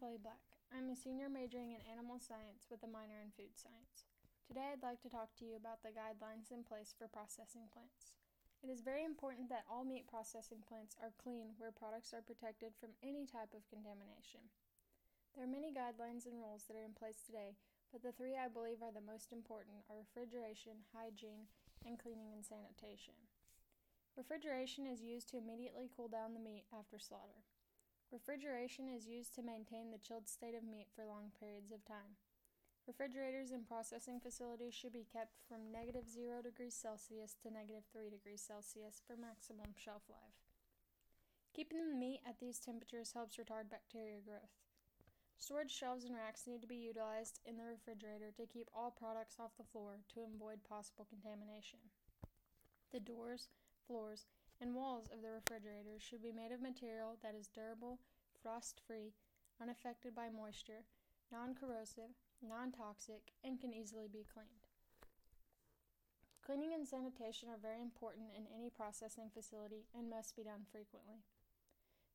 Chloe Black. I'm a senior majoring in animal science with a minor in food science. Today I'd like to talk to you about the guidelines in place for processing plants. It is very important that all meat processing plants are clean where products are protected from any type of contamination. There are many guidelines and rules that are in place today, but the three I believe are the most important are refrigeration, hygiene, and cleaning and sanitation. Refrigeration is used to immediately cool down the meat after slaughter. Refrigeration is used to maintain the chilled state of meat for long periods of time. Refrigerators in processing facilities should be kept from negative 0 degrees Celsius to negative 3 degrees Celsius for maximum shelf life. Keeping the meat at these temperatures helps retard bacteria growth. Storage shelves and racks need to be utilized in the refrigerator to keep all products off the floor to avoid possible contamination. The doors, floors, and walls of the refrigerator should be made of material that is durable, frost free, unaffected by moisture, non corrosive, non toxic, and can easily be cleaned. Cleaning and sanitation are very important in any processing facility and must be done frequently.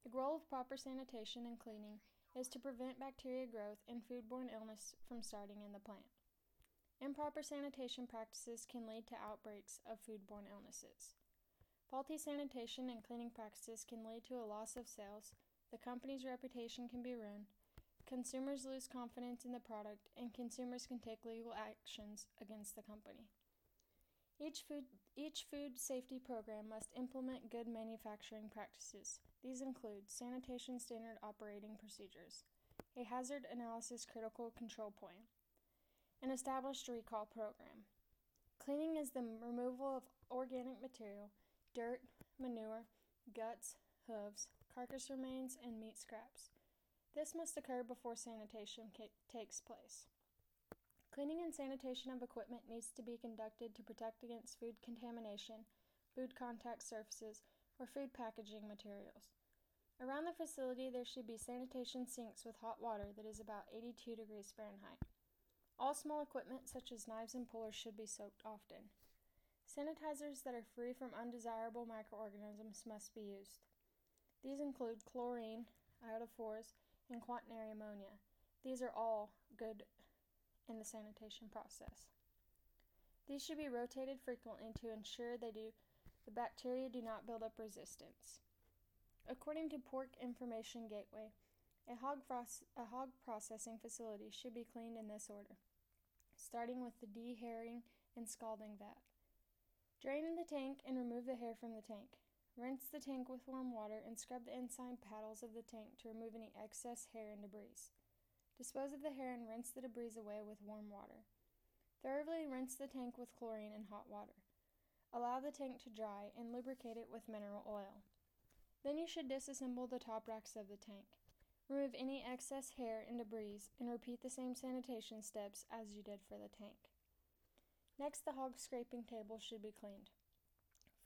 The goal of proper sanitation and cleaning is to prevent bacteria growth and foodborne illness from starting in the plant. Improper sanitation practices can lead to outbreaks of foodborne illnesses. Faulty sanitation and cleaning practices can lead to a loss of sales, the company's reputation can be ruined, consumers lose confidence in the product, and consumers can take legal actions against the company. Each food, each food safety program must implement good manufacturing practices. These include sanitation standard operating procedures, a hazard analysis critical control point, an established recall program. Cleaning is the removal of organic material dirt, manure, guts, hooves, carcass remains, and meat scraps. This must occur before sanitation ca- takes place. Cleaning and sanitation of equipment needs to be conducted to protect against food contamination, food contact surfaces, or food packaging materials. Around the facility, there should be sanitation sinks with hot water that is about 82 degrees Fahrenheit. All small equipment, such as knives and pullers, should be soaked often. Sanitizers that are free from undesirable microorganisms must be used. These include chlorine, iodophors, and quaternary ammonia. These are all good in the sanitation process. These should be rotated frequently to ensure they do the bacteria do not build up resistance. According to Pork Information Gateway, a hog, a hog processing facility should be cleaned in this order, starting with the dehairing and scalding vat. Drain the tank and remove the hair from the tank. Rinse the tank with warm water and scrub the inside paddles of the tank to remove any excess hair and debris. Dispose of the hair and rinse the debris away with warm water. Thoroughly rinse the tank with chlorine and hot water. Allow the tank to dry and lubricate it with mineral oil. Then you should disassemble the top racks of the tank. Remove any excess hair and debris and repeat the same sanitation steps as you did for the tank. Next, the hog scraping table should be cleaned.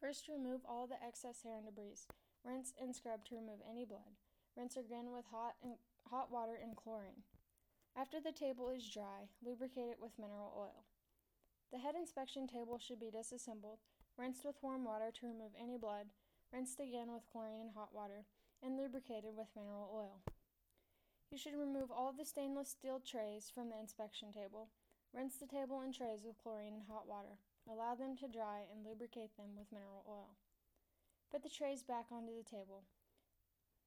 First, remove all the excess hair and debris. Rinse and scrub to remove any blood. Rinse again with hot and hot water and chlorine. After the table is dry, lubricate it with mineral oil. The head inspection table should be disassembled, rinsed with warm water to remove any blood, rinsed again with chlorine and hot water, and lubricated with mineral oil. You should remove all the stainless steel trays from the inspection table. Rinse the table and trays with chlorine and hot water. Allow them to dry and lubricate them with mineral oil. Put the trays back onto the table.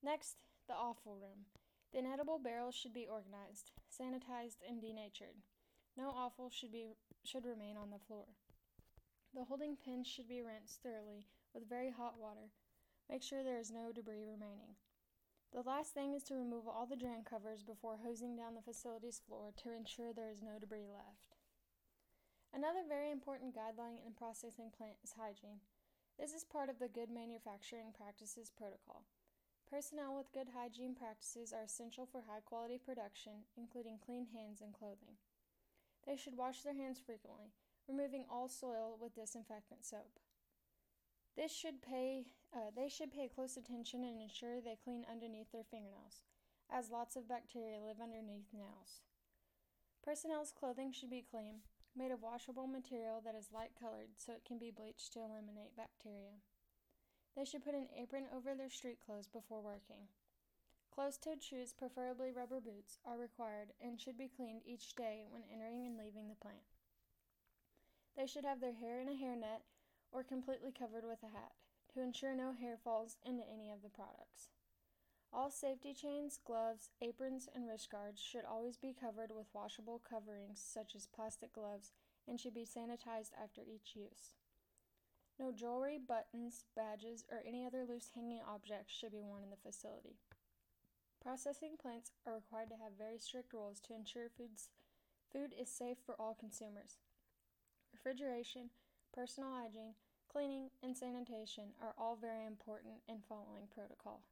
Next, the offal room. The inedible barrels should be organized, sanitized, and denatured. No offal should be should remain on the floor. The holding pins should be rinsed thoroughly with very hot water. Make sure there is no debris remaining. The last thing is to remove all the drain covers before hosing down the facility's floor to ensure there is no debris left. Another very important guideline in processing plant is hygiene. This is part of the Good Manufacturing Practices Protocol. Personnel with good hygiene practices are essential for high quality production, including clean hands and clothing. They should wash their hands frequently, removing all soil with disinfectant soap. This should pay, uh, they should pay close attention and ensure they clean underneath their fingernails, as lots of bacteria live underneath nails. Personnel's clothing should be clean, made of washable material that is light colored so it can be bleached to eliminate bacteria. They should put an apron over their street clothes before working. Closed toed shoes, preferably rubber boots, are required and should be cleaned each day when entering and leaving the plant. They should have their hair in a hairnet or completely covered with a hat to ensure no hair falls into any of the products. All safety chains, gloves, aprons, and wrist guards should always be covered with washable coverings such as plastic gloves and should be sanitized after each use. No jewelry, buttons, badges, or any other loose hanging objects should be worn in the facility. Processing plants are required to have very strict rules to ensure foods, food is safe for all consumers. Refrigeration, personal hygiene, cleaning, and sanitation are all very important in following protocol.